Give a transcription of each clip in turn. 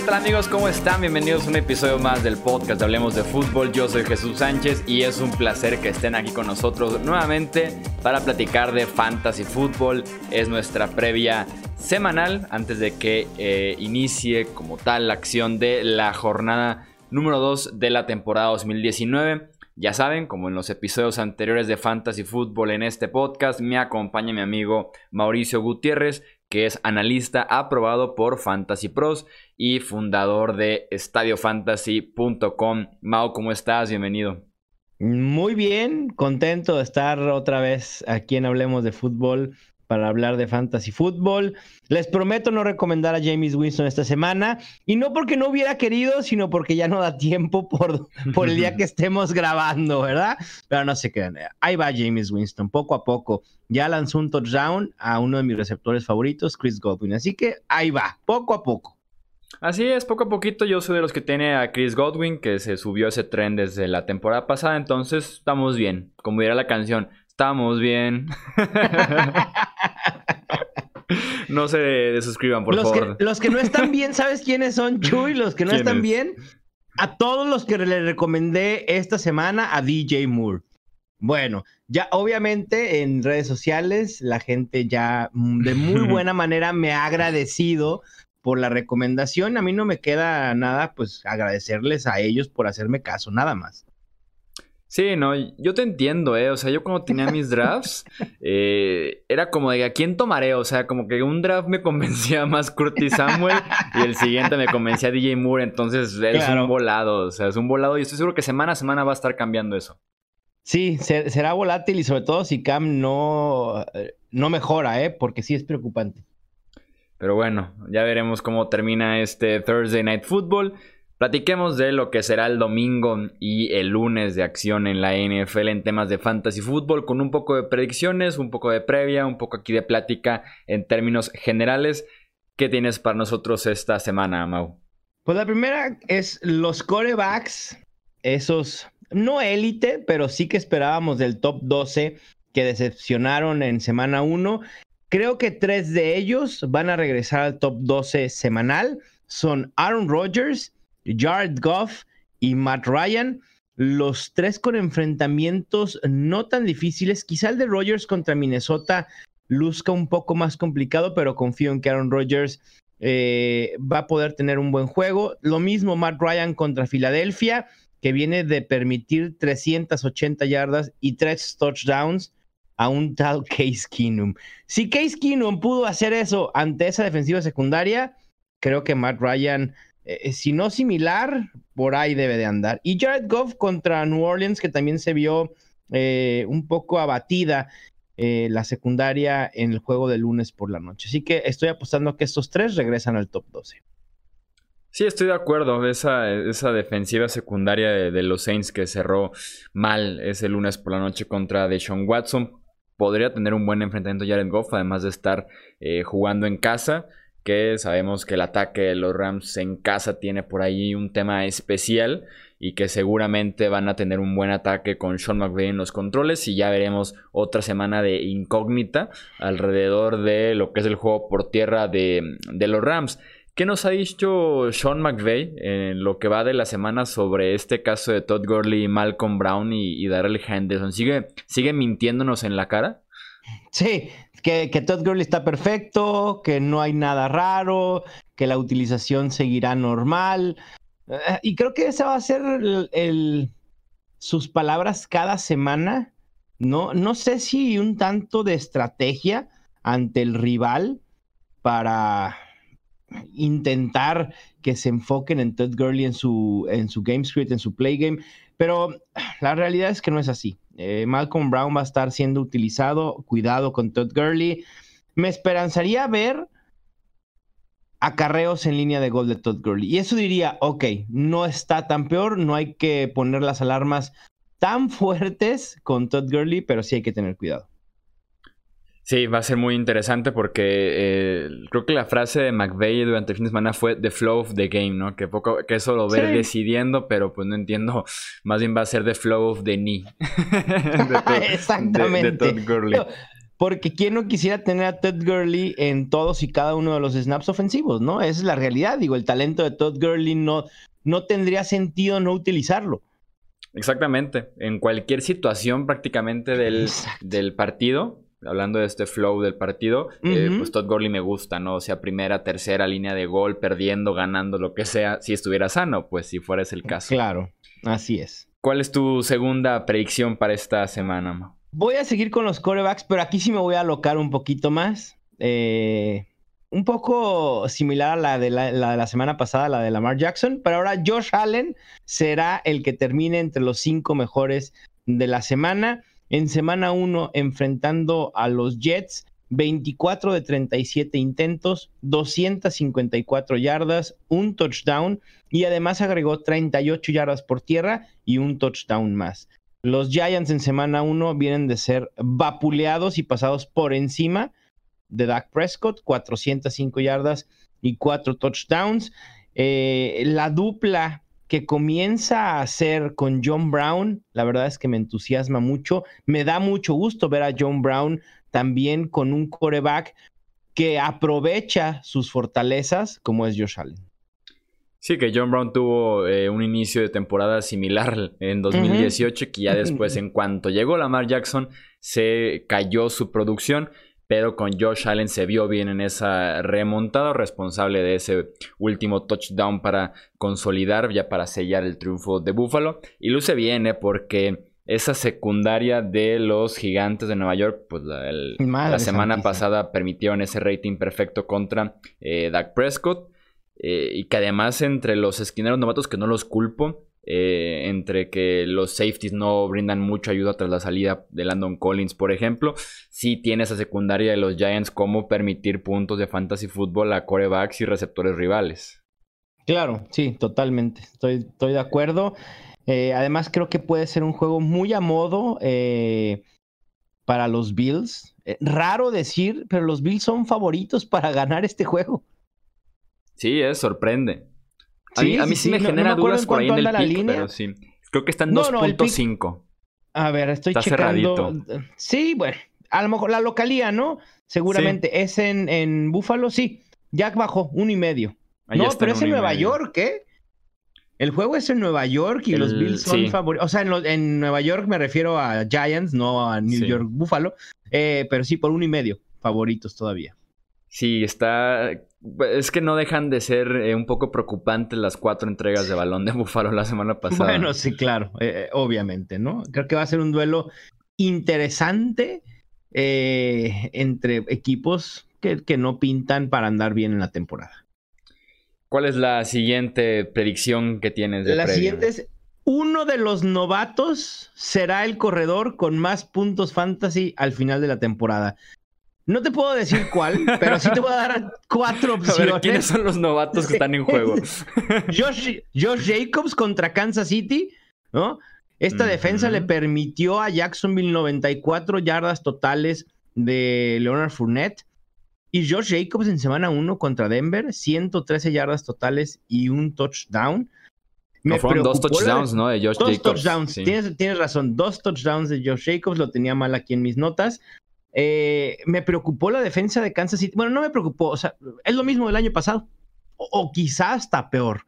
¿Qué tal amigos? ¿Cómo están? Bienvenidos a un episodio más del podcast Hablemos de Fútbol. Yo soy Jesús Sánchez y es un placer que estén aquí con nosotros nuevamente para platicar de Fantasy Fútbol. Es nuestra previa semanal antes de que eh, inicie como tal la acción de la jornada número 2 de la temporada 2019. Ya saben, como en los episodios anteriores de Fantasy Football en este podcast, me acompaña mi amigo Mauricio Gutiérrez, que es analista aprobado por Fantasy Pros y fundador de estadiofantasy.com. Mau, ¿cómo estás? Bienvenido. Muy bien, contento de estar otra vez aquí en Hablemos de Fútbol para hablar de fantasy fútbol. Les prometo no recomendar a James Winston esta semana y no porque no hubiera querido, sino porque ya no da tiempo por, por el día que estemos grabando, ¿verdad? Pero no se queden. Ahí va James Winston, poco a poco. Ya lanzó un touchdown a uno de mis receptores favoritos, Chris Godwin. Así que ahí va, poco a poco. Así es, poco a poquito yo soy de los que tiene a Chris Godwin, que se subió ese tren desde la temporada pasada, entonces estamos bien. Como dirá la canción, estamos bien. no se desuscriban, por favor. los que no están bien, ¿sabes quiénes son, Chuy? Los que no están bien, a todos los que le recomendé esta semana a DJ Moore. Bueno, ya obviamente en redes sociales la gente ya mm, de muy buena manera me ha agradecido por la recomendación. A mí no me queda nada, pues agradecerles a ellos por hacerme caso, nada más. Sí, no, yo te entiendo, ¿eh? O sea, yo cuando tenía mis drafts, eh, era como de a quién tomaré. O sea, como que un draft me convencía más Curtis Samuel y el siguiente me convencía DJ Moore. Entonces, es un volado. O sea, es un volado y estoy seguro que semana a semana va a estar cambiando eso. Sí, será volátil y sobre todo si Cam no, eh, no mejora, ¿eh? Porque sí es preocupante. Pero bueno, ya veremos cómo termina este Thursday Night Football. Platiquemos de lo que será el domingo y el lunes de acción en la NFL en temas de fantasy fútbol, con un poco de predicciones, un poco de previa, un poco aquí de plática en términos generales. ¿Qué tienes para nosotros esta semana, Mau? Pues la primera es los corebacks, esos no élite, pero sí que esperábamos del top 12 que decepcionaron en semana 1. Creo que tres de ellos van a regresar al top 12 semanal. Son Aaron Rodgers, Jared Goff y Matt Ryan. Los tres con enfrentamientos no tan difíciles. Quizá el de Rodgers contra Minnesota luzca un poco más complicado, pero confío en que Aaron Rodgers eh, va a poder tener un buen juego. Lo mismo Matt Ryan contra Filadelfia, que viene de permitir 380 yardas y tres touchdowns a un tal Case Keenum. Si Case Keenum pudo hacer eso ante esa defensiva secundaria, creo que Matt Ryan eh, eh, si no similar, por ahí debe de andar. Y Jared Goff contra New Orleans, que también se vio eh, un poco abatida la secundaria en el juego de lunes por la noche. Así que estoy apostando que estos tres regresan al top 12. Sí, estoy de acuerdo. Esa, esa defensiva secundaria de, los Saints que cerró mal ese lunes por la noche contra Deshaun Watson podría tener un buen enfrentamiento Jared Goff, además de estar jugando en casa que sabemos que el ataque de los Rams en casa tiene por ahí un tema especial y que seguramente van a tener un buen ataque con Sean McVay en los controles y ya veremos otra semana de incógnita alrededor de lo que es el juego por tierra de, los Rams. ¿Qué nos ha dicho Sean McVay en lo que va de la semana sobre este caso de Todd Gurley, Malcolm Brown y, y Darrell Henderson? ¿Sigue, ¿Sigue mintiéndonos en la cara? Sí, que, Todd Gurley está perfecto, que no hay nada raro, que la utilización seguirá normal. Eh, y creo que esa va a ser el, sus palabras cada semana. No, no sé si un tanto de estrategia ante el rival para intentar que se enfoquen en Todd Gurley en su, en su game script, en su play game, pero la realidad es que no es así. Eh, Malcolm Brown va a estar siendo utilizado, cuidado con Todd Gurley. Me esperanzaría ver acarreos en línea de gol de Todd Gurley. Y eso diría, ok, no está tan peor, no hay que poner las alarmas tan fuertes con Todd Gurley, pero sí hay que tener cuidado. Sí, va a ser muy interesante porque eh, creo que la frase de McVeigh durante el fin de semana fue the flow of the game, ¿no? Que poco, que eso lo ve decidiendo, pero pues no entiendo. Más bien va a ser the flow of the knee. Exactamente. Porque quién no quisiera tener a Todd Gurley en todos y cada uno de los snaps ofensivos, ¿no? Esa es la realidad. Digo, el talento de Todd Gurley no, no tendría sentido no utilizarlo. Exactamente. En cualquier situación prácticamente del, del partido, hablando de este flow del partido, eh, pues Todd Gurley me gusta, ¿no? O sea, primera, tercera línea de gol, perdiendo, ganando, lo que sea, si estuviera sano, pues si fuera ese el caso. Claro, así es. ¿Cuál es tu segunda predicción para esta semana, Voy a seguir con los corebacks, pero aquí sí me voy a alocar un poquito más. Eh, un poco similar a la de la, semana pasada, la de Lamar Jackson, pero ahora Josh Allen será el que termine entre los cinco mejores de la semana. En semana 1, enfrentando a los Jets, 24 de 37 intentos, 254 yardas, un touchdown y además agregó 38 yardas por tierra y un touchdown más. Los Giants en semana 1 vienen de ser vapuleados y pasados por encima de Dak Prescott, 405 yardas y 4 touchdowns. Eh, la dupla que comienza a hacer con John Brown, la verdad es que me entusiasma mucho. Me da mucho gusto ver a John Brown también con un coreback que aprovecha sus fortalezas, como es Josh Allen. Sí, que John Brown tuvo eh, un inicio de temporada similar en 2018, que ya después, en cuanto llegó Lamar Jackson, se cayó su producción, pero con Josh Allen se vio bien en esa remontada, responsable de ese último touchdown para consolidar, ya para sellar el triunfo de Buffalo. Y luce bien, ¿eh? porque esa secundaria de los gigantes de Nueva York, pues la, semana pasada permitieron ese rating perfecto contra eh, Dak Prescott. Eh, y que además entre los esquineros novatos, que no los culpo, eh, entre que los safeties no brindan mucha ayuda tras la salida de Landon Collins, por ejemplo, sí tiene esa secundaria de los Giants como permitir puntos de fantasy fútbol a corebacks y receptores rivales. Claro, sí, totalmente. Estoy, estoy de acuerdo. Eh, además, creo que puede ser un juego muy a modo para los Bills. raro decir, pero los Bills son favoritos para ganar este juego. Sí, es, sorprende. A, mí, sí, me genera dudas por ahí en el pick, pero sí. Creo que está en 2.5. a ver, estoy está checando. Sí, bueno, a lo mejor la localía, ¿no? Seguramente. Es en, en Búfalo, sí. Jack bajó, uno y medio. no, pero es en Nueva York, ¿eh? El juego es en Nueva York y los Bills son favoritos. O sea, en, en, Nueva York me refiero a Giants, no a New York Buffalo. Eh, pero sí, por uno y medio favoritos todavía. Sí, está. Es que no dejan de ser eh, un poco preocupantes las cuatro entregas de balón de Búfalo la semana pasada. Bueno, sí, claro, eh, eh, obviamente, ¿no? Creo que va a ser un duelo interesante entre equipos que, que, no pintan para andar bien en la temporada. ¿Cuál es la siguiente predicción que tienes de La siguiente es. Uno de los novatos será el corredor con más puntos fantasy al final de la temporada. No te puedo decir cuál, pero sí te voy a dar cuatro opciones. ¿quiénes son los novatos que están en juego? Josh, Jacobs contra Kansas City, ¿no? Esta defensa le permitió a Jacksonville 94 yardas totales de Leonard Fournette. Y Josh Jacobs en semana 1 contra Denver, 113 yardas totales y un touchdown. Me no, fueron dos touchdowns, ¿no? De Josh dos Jacobs. Touchdowns. Tienes, tienes, razón, dos touchdowns de Josh Jacobs, lo tenía mal aquí en mis notas. Eh, me preocupó la defensa de Kansas City. Bueno, no me preocupó, o sea, es lo mismo del año pasado, o, quizás hasta peor.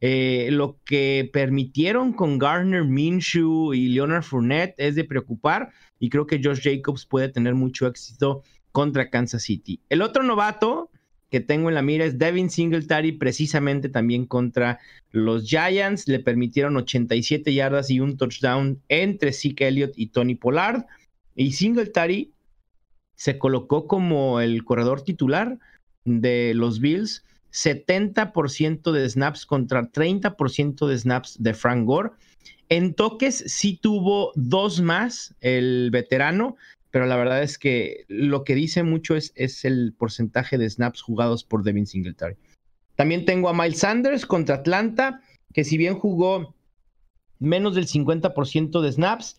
Eh, lo que permitieron con Garner Minshew y Leonard Fournette es de preocupar y creo que Josh Jacobs puede tener mucho éxito contra Kansas City. El otro novato que tengo en la mira es Devin Singletary, precisamente también contra los Giants. Le permitieron 87 yardas y un touchdown entre Zeke Elliott y Tony Pollard. Y Singletary se colocó como el corredor titular de los Bills, 70% de snaps contra 30% de snaps de Frank Gore. En toques sí tuvo dos más el veterano, pero la verdad es que lo que dice mucho es, es el porcentaje de snaps jugados por Devin Singletary. También tengo a Miles Sanders contra Atlanta, que si bien jugó menos del 50% de snaps,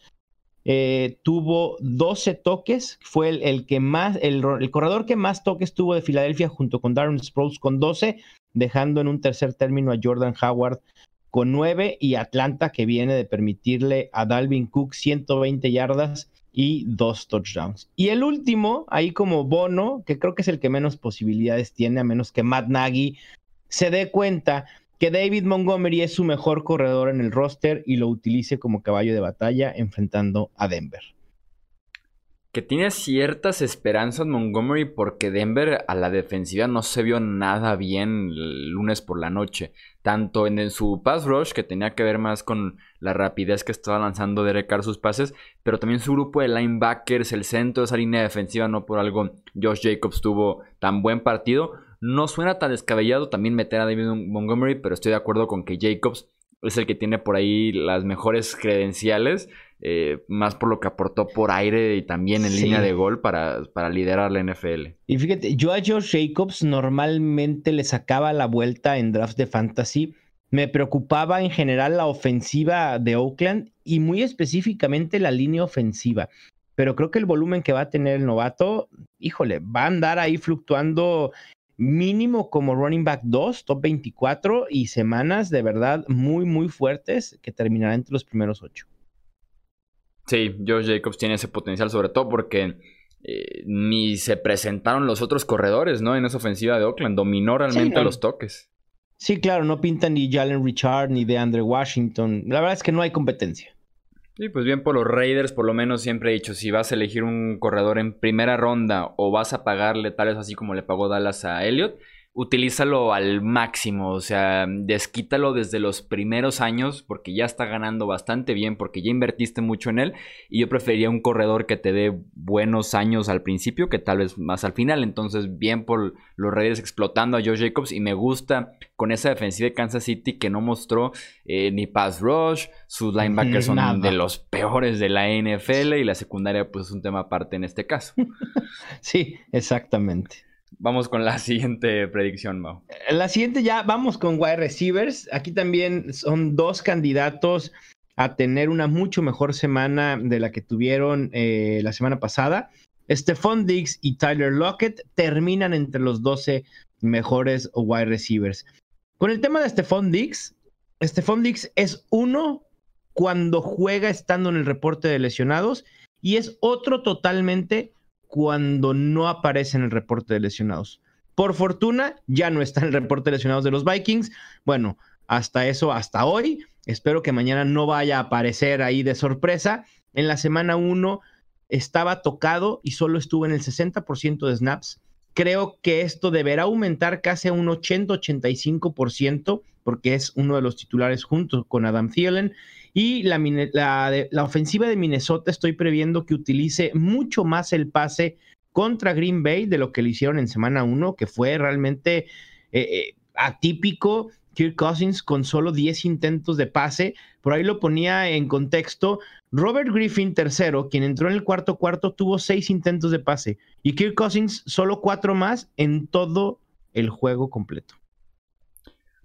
eh, tuvo 12 toques, fue el, que más, el, corredor que más toques tuvo de Filadelfia junto con Darren Sproles con 12, dejando en un tercer término a Jordan Howard con 9 y Atlanta que viene de permitirle a Dalvin Cook 120 yardas y dos touchdowns. Y el último, ahí como bono, que creo que es el que menos posibilidades tiene, a menos que Matt Nagy se dé cuenta que David Montgomery es su mejor corredor en el roster y lo utilice como caballo de batalla enfrentando a Denver que tiene ciertas esperanzas Montgomery porque Denver a la defensiva no se vio nada bien el lunes por la noche. Tanto en, su pass rush, que tenía que ver más con la rapidez que estaba lanzando Derek Carr sus pases, pero también su grupo de linebackers, el centro de esa línea defensiva, no por algo Josh Jacobs tuvo tan buen partido. No suena tan descabellado también meter a David Montgomery, pero estoy de acuerdo con que Jacobs es el que tiene por ahí las mejores credenciales eh, más por lo que aportó por aire y también en línea de gol para, para, liderar la NFL. Y fíjate, yo a Josh Jacobs normalmente le sacaba la vuelta en draft de fantasy. Me preocupaba en general la ofensiva de Oakland y muy específicamente la línea ofensiva. Pero creo que el volumen que va a tener el novato, híjole, va a andar ahí fluctuando mínimo como running back 2, top 24 y semanas de verdad muy, muy fuertes que terminará entre los primeros 8. Sí, Josh Jacobs tiene ese potencial, sobre todo porque eh, ni se presentaron los otros corredores, ¿no? En esa ofensiva de Oakland. Dominó realmente los toques. Sí, claro, no pintan ni Jalen Richard ni de Andre Washington. La verdad es que no hay competencia. Sí, pues bien por los Raiders, por lo menos siempre he dicho, si vas a elegir un corredor en primera ronda o vas a pagarle tal vez así como le pagó Dallas a Elliott, utilízalo al máximo, o sea, desquítalo desde los primeros años porque ya está ganando bastante bien, porque ya invertiste mucho en él y yo preferiría un corredor que te dé buenos años al principio que tal vez más al final, entonces bien por los Raiders explotando a Joe Jacobs y me gusta con esa defensiva de Kansas City que no mostró eh, ni pass rush, sus linebackers son de los peores de la NFL y la secundaria pues es un tema aparte en este caso. sí, exactamente. Vamos con la siguiente predicción, Mau. La siguiente ya, vamos con wide receivers. Aquí también son dos candidatos a tener una mucho mejor semana de la que tuvieron eh, la semana pasada. Stephon Diggs y Tyler Lockett terminan entre los 12 mejores wide receivers. Con el tema de Stephon Diggs, Stephon Diggs es uno cuando juega estando en el reporte de lesionados y es otro totalmente cuando no aparece en el reporte de lesionados. Por fortuna, ya no está en el reporte de lesionados de los Vikings. Bueno, hasta eso, hasta hoy. Espero que mañana no vaya a aparecer ahí de sorpresa. En la semana 1 estaba tocado y solo estuvo en el 60% de snaps. Creo que esto deberá aumentar casi a un 80-85% porque es uno de los titulares junto con Adam Thielen. Y la, ofensiva de Minnesota estoy previendo que utilice mucho más el pase contra Green Bay de lo que le hicieron en semana 1, que fue realmente eh, eh, atípico. Kirk Cousins con solo 10 intentos de pase. Por ahí lo ponía en contexto. Robert Griffin, tercero, quien entró en el cuarto cuarto, tuvo 6 intentos de pase. Y Kirk Cousins solo 4 más en todo el juego completo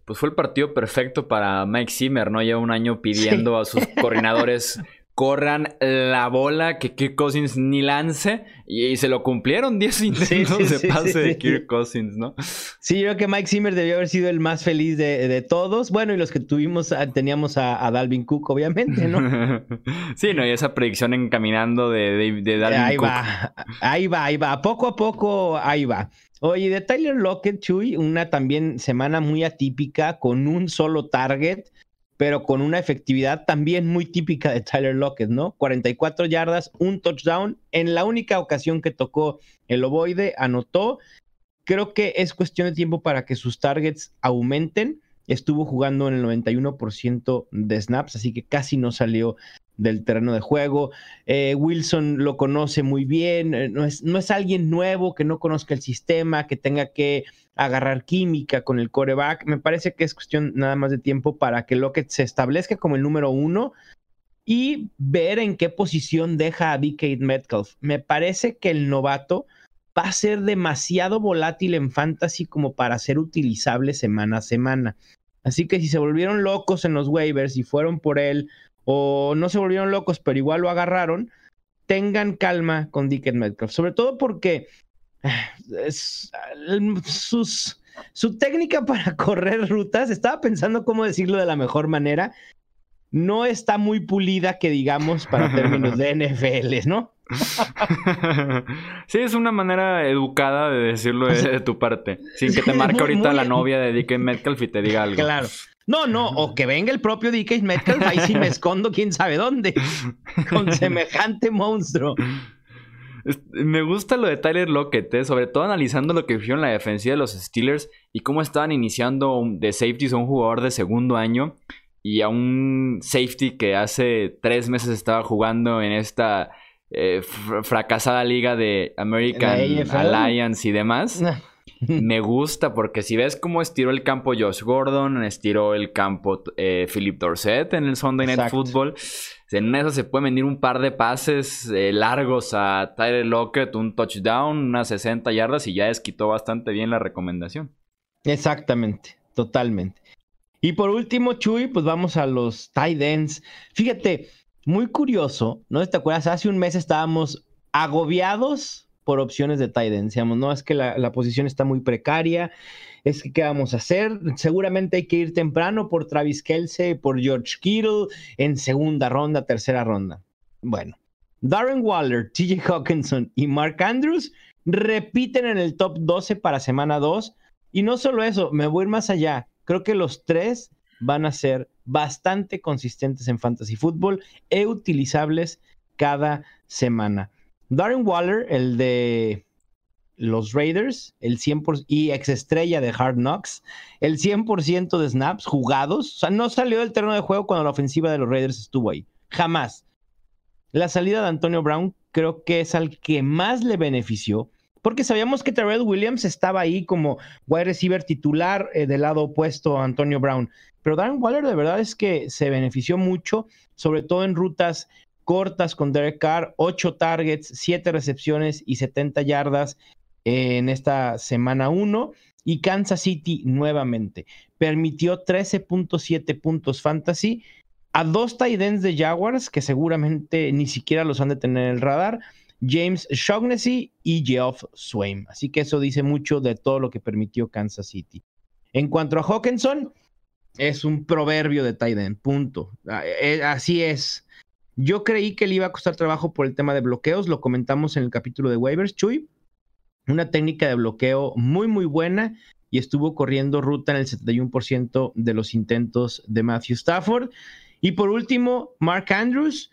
pues fue el partido perfecto para Mike Zimmer, ¿no? Lleva un año pidiendo a sus coordinadores corran la bola que Kirk Cousins ni lance y, se lo cumplieron 10 intentos de pase de Kirk Cousins, ¿no? Sí, yo creo que Mike Zimmer debió haber sido el más feliz de, todos. Bueno, y los que tuvimos, ah, teníamos a, Dalvin Cook, obviamente, ¿no? sí, no, y esa predicción encaminando de, de, Dalvin ahí Cook. Va, ahí va, ahí va, poco a poco, ahí va. Oye, de Tyler Lockett, Chuy, una también semana muy atípica con un solo target, pero con una efectividad también muy típica de Tyler Lockett, ¿no? 44 yardas, un touchdown. En la única ocasión que tocó el ovoide, anotó. Creo que es cuestión de tiempo para que sus targets aumenten. Estuvo jugando en el 91% de snaps, así que casi no salió del terreno de juego. Eh, Wilson lo conoce muy bien, eh, no, es, no es alguien nuevo que no conozca el sistema, que tenga que agarrar química con el coreback. Me parece que es cuestión nada más de tiempo para que Lockett se establezca como el número uno y ver en qué posición deja a DK Metcalf. Me parece que el novato va a ser demasiado volátil en fantasy como para ser utilizable semana a semana. Así que si se volvieron locos en los waivers y fueron por él o no se volvieron locos, pero igual lo agarraron, tengan calma con Dickett Metcalf. Sobre todo porque es, sus, su técnica para correr rutas, estaba pensando cómo decirlo de la mejor manera. no está muy pulida, que digamos, para términos de NFL, ¿no? sí, es una manera educada de decirlo de, tu parte. Sin que te marque ahorita la novia de DK Metcalf y te diga algo. Claro. No, no, o que venga el propio DK Metcalf, ahí sí me escondo quién sabe dónde. Con semejante monstruo. Me gusta lo de Tyler Lockett, ¿eh? sobre todo analizando lo que vio en la defensiva de los Steelers y cómo estaban iniciando de safeties a un jugador de segundo año y a un safety que hace tres meses estaba jugando en esta eh, fracasada liga de American Alliance y demás. Me gusta porque si ves cómo estiró el campo Josh Gordon, estiró el campo eh, Philip Dorset en el Sunday Night Football. En eso se puede venir un par de pases eh, largos a Tyler Lockett, un touchdown, unas 60 yardas y ya desquitó bastante bien la recomendación. Exactamente, totalmente. Y por último, Chuy, pues vamos a los tight ends. Fíjate, muy curioso, ¿no te acuerdas? Hace un mes estábamos agobiados por opciones de tight end. Decíamos, no, es que la, posición está muy precaria, es que qué vamos a hacer. Seguramente hay que ir temprano por Travis Kelsey, por George Kittle, en segunda ronda, tercera ronda. Bueno, Darren Waller, TJ Hawkinson y Mark Andrews repiten en el top 12 para semana 2. Y no solo eso, me voy a ir más allá. Creo que los tres van a ser bastante consistentes en fantasy fútbol e utilizables cada semana. Darren Waller, el de los Raiders, el 100% y ex estrella de Hard Knocks, el 100% de snaps jugados, o sea, no salió del terreno de juego cuando la ofensiva de los Raiders estuvo ahí, jamás. La salida de Antonio Brown creo que es al que más le benefició, porque sabíamos que Terrell Williams estaba ahí como wide receiver titular eh, del lado opuesto a Antonio Brown, pero Darren Waller de verdad es que se benefició mucho, sobre todo en rutas cortas con Derek Carr, 8 targets, 7 recepciones y 70 yardas en esta semana 1. Y Kansas City nuevamente permitió 13.7 puntos fantasy a dos tight ends de Jaguars que seguramente ni siquiera los han de tener en el radar. James Shaughnessy y Geoff Swain. Así que eso dice mucho de todo lo que permitió Kansas City. En cuanto a Hawkinson, es un proverbio de tight end, punto. Ah, eh, así es. Yo creí que le iba a costar trabajo por el tema de bloqueos, lo comentamos en el capítulo de waivers, Chuy. Una técnica de bloqueo muy, muy buena y estuvo corriendo ruta en el 71% de los intentos de Matthew Stafford. Y por último, Mark Andrews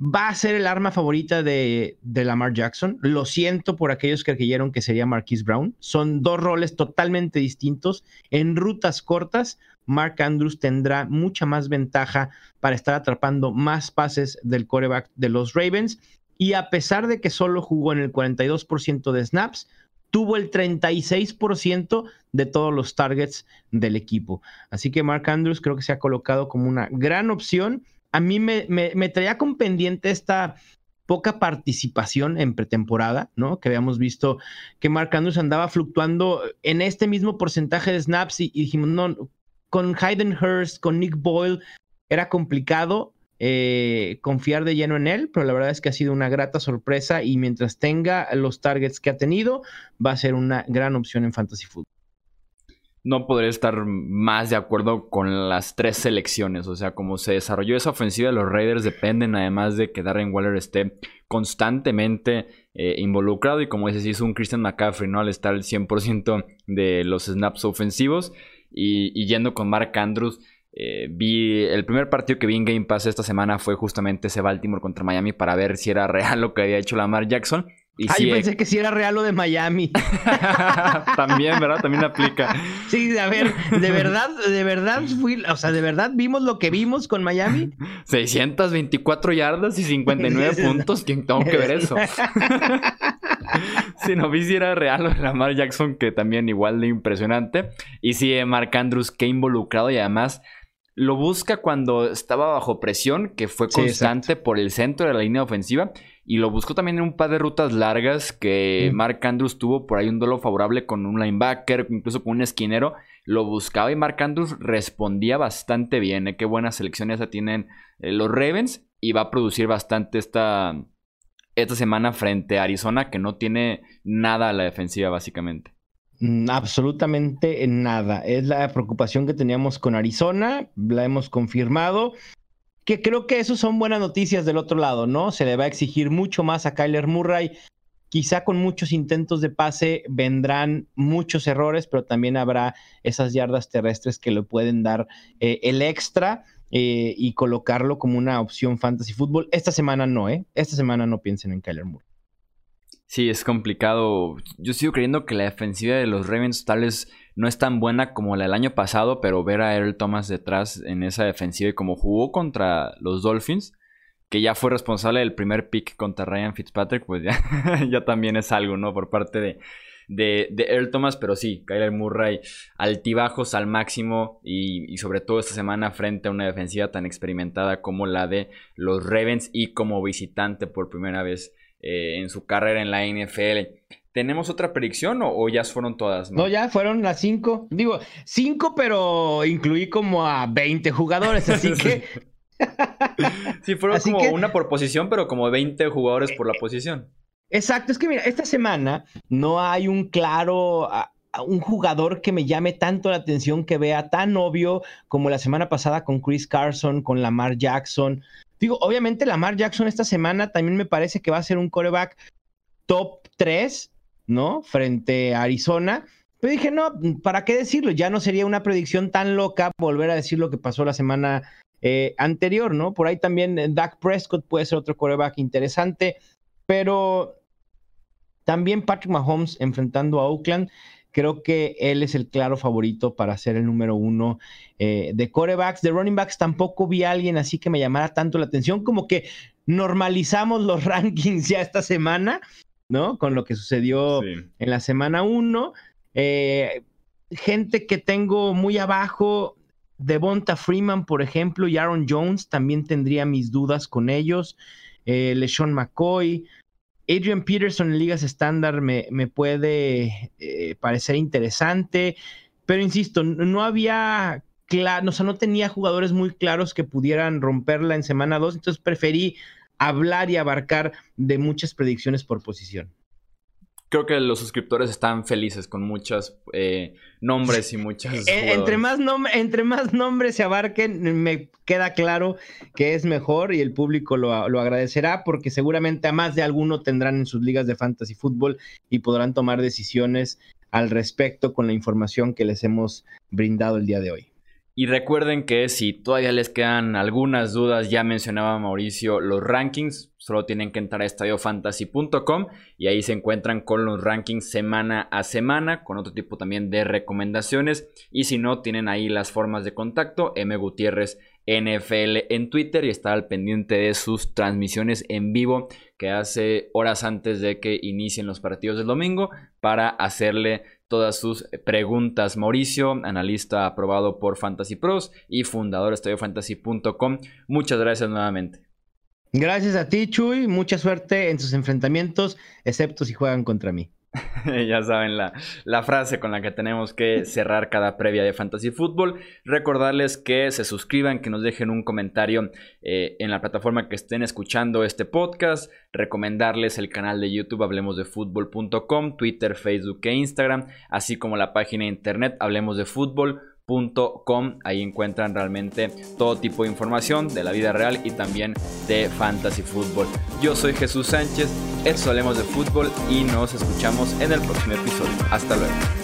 va a ser el arma favorita de, de, Lamar Jackson. Lo siento por aquellos que creyeron que sería Marquise Brown. Son dos roles totalmente distintos. En rutas cortas, Mark Andrews tendrá mucha más ventaja para estar atrapando más pases del coreback de los Ravens. Y a pesar de que solo jugó en el 42% de snaps, tuvo el 36% de todos los targets del equipo. Así que Mark Andrews creo que se ha colocado como una gran opción a mí me, traía con pendiente esta poca participación en pretemporada, ¿no? Que habíamos visto que Mark Andrews andaba fluctuando en este mismo porcentaje de snaps y, dijimos, no, con Hayden Hurst, con Nick Boyle, era complicado eh, confiar de lleno en él, pero la verdad es que ha sido una grata sorpresa y mientras tenga los targets que ha tenido, va a ser una gran opción en Fantasy Football no podría estar más de acuerdo con las tres selecciones. O sea, como se desarrolló esa ofensiva, los Raiders dependen además de que Darren Waller esté constantemente eh, involucrado. Y como dices, hizo un Christian McCaffrey, ¿no? Al estar el 100% de los snaps ofensivos. Y, yendo con Mark Andrews, eh, vi el primer partido que vi en Game Pass esta semana fue justamente ese Baltimore contra Miami para ver si era real lo que había hecho Lamar Jackson. Y Ay, pensé que si era real lo de Miami. También, ¿verdad? También aplica. Sí, a ver, de verdad, de verdad fui, o sea, de verdad vimos lo que vimos con Miami. 624 yardas y 59 puntos. ¿Quién tengo que ver eso? si no vi si era real lo de Lamar Jackson, que también igual de impresionante. Y sí, Mark Andrews, que involucrado y además lo busca cuando estaba bajo presión, que fue constante por el centro de la línea ofensiva. Y lo buscó también en un par de rutas largas que Mark Andrews tuvo por ahí un duelo favorable con un linebacker, incluso con un esquinero. Lo buscaba y Mark Andrews respondía bastante bien. ¿eh? Qué buenas selecciones tienen eh, los Ravens. Y va a producir bastante esta, esta semana frente a Arizona, que no tiene nada a la defensiva, básicamente. Mm, absolutamente nada. Es la preocupación que teníamos con Arizona, la hemos confirmado. que creo que eso son buenas noticias del otro lado, ¿no? Se le va a exigir mucho más a Kyler Murray. Quizá con muchos intentos de pase vendrán muchos errores, pero también habrá esas yardas terrestres que le pueden dar eh, el extra eh, y colocarlo como una opción fantasy fútbol. Esta semana no, ¿eh? Esta semana no piensen en Kyler Murray. Sí, es complicado. Yo sigo creyendo que la defensiva de los Ravens tal vez no es tan buena como la del año pasado, pero ver a Earl Thomas detrás en esa defensiva y como jugó contra los Dolphins, que ya fue responsable del primer pick contra Ryan Fitzpatrick, pues ya, ya también es algo, ¿no? Por parte de, de, Earl Thomas, pero sí, Kyler Murray altibajos al máximo y, y, sobre todo esta semana frente a una defensiva tan experimentada como la de los Ravens y como visitante por primera vez eh, en su carrera en la NFL. ¿Tenemos otra predicción o, ya fueron todas? No? ya fueron las cinco. Digo, cinco, pero incluí como a 20 jugadores, así que. sí, fueron como una por posición, pero como 20 jugadores por la posición. Exacto, es que mira, esta semana no hay un claro. un jugador que me llame tanto la atención, que vea tan obvio como la semana pasada con Chris Carson, con Lamar Jackson. Digo, obviamente Lamar Jackson esta semana también me parece que va a ser un coreback top 3, ¿no? Frente a Arizona. Pero dije, no, ¿para qué decirlo? Ya no sería una predicción tan loca volver a decir lo que pasó la semana eh, anterior, ¿no? Por ahí también eh, Dak Prescott puede ser otro coreback interesante, pero también Patrick Mahomes enfrentando a Oakland Creo que él es el claro favorito para ser el número uno eh, de corebacks. De running backs tampoco vi a alguien así que me llamara tanto la atención, como que normalizamos los rankings ya esta semana, ¿no? Con lo que sucedió en la semana uno. Eh, gente que tengo muy abajo, Devonta Freeman, por ejemplo, y Aaron Jones, también tendría mis dudas con ellos. Eh, LeSean McCoy, Adrian Peterson en ligas estándar me, puede eh, parecer interesante, pero insisto, no había claro, o sea, no tenía jugadores muy claros que pudieran romperla en semana 2, entonces preferí hablar y abarcar de muchas predicciones por posición creo que los suscriptores están felices con muchos eh, nombres y muchas. Entre, más entre más nombres se abarquen, me queda claro que es mejor y el público lo, lo, agradecerá porque seguramente a más de alguno tendrán en sus ligas de fantasy fútbol y podrán tomar decisiones al respecto con la información que les hemos brindado el día de hoy. Y recuerden que si todavía les quedan algunas dudas, ya mencionaba Mauricio los rankings, solo tienen que entrar a estadiofantasy.com y ahí se encuentran con los rankings semana a semana, con otro tipo también de recomendaciones. Y si no, tienen ahí las formas de contacto, M. NFL en Twitter y está al pendiente de sus transmisiones en vivo que hace horas antes de que inicien los partidos del domingo para hacerle todas sus preguntas. Mauricio, analista aprobado por Fantasy Pros y fundador de estudiofantasy.com. Muchas gracias nuevamente. Gracias a ti, Chuy. Mucha suerte en sus enfrentamientos, excepto si juegan contra mí. ya saben la, la, frase con la que tenemos que cerrar cada previa de Fantasy Football. Recordarles que se suscriban, que nos dejen un comentario eh, en la plataforma que estén escuchando este podcast. Recomendarles el canal de YouTube Hablemos de Fútbol.com, Twitter, Facebook e Instagram, así como la página de internet Hablemos de Fútbol Com. Ahí encuentran realmente todo tipo de información de la vida real y también de fantasy fútbol. Yo soy Jesús Sánchez, esto hablemos de fútbol y nos escuchamos en el próximo episodio. Hasta luego.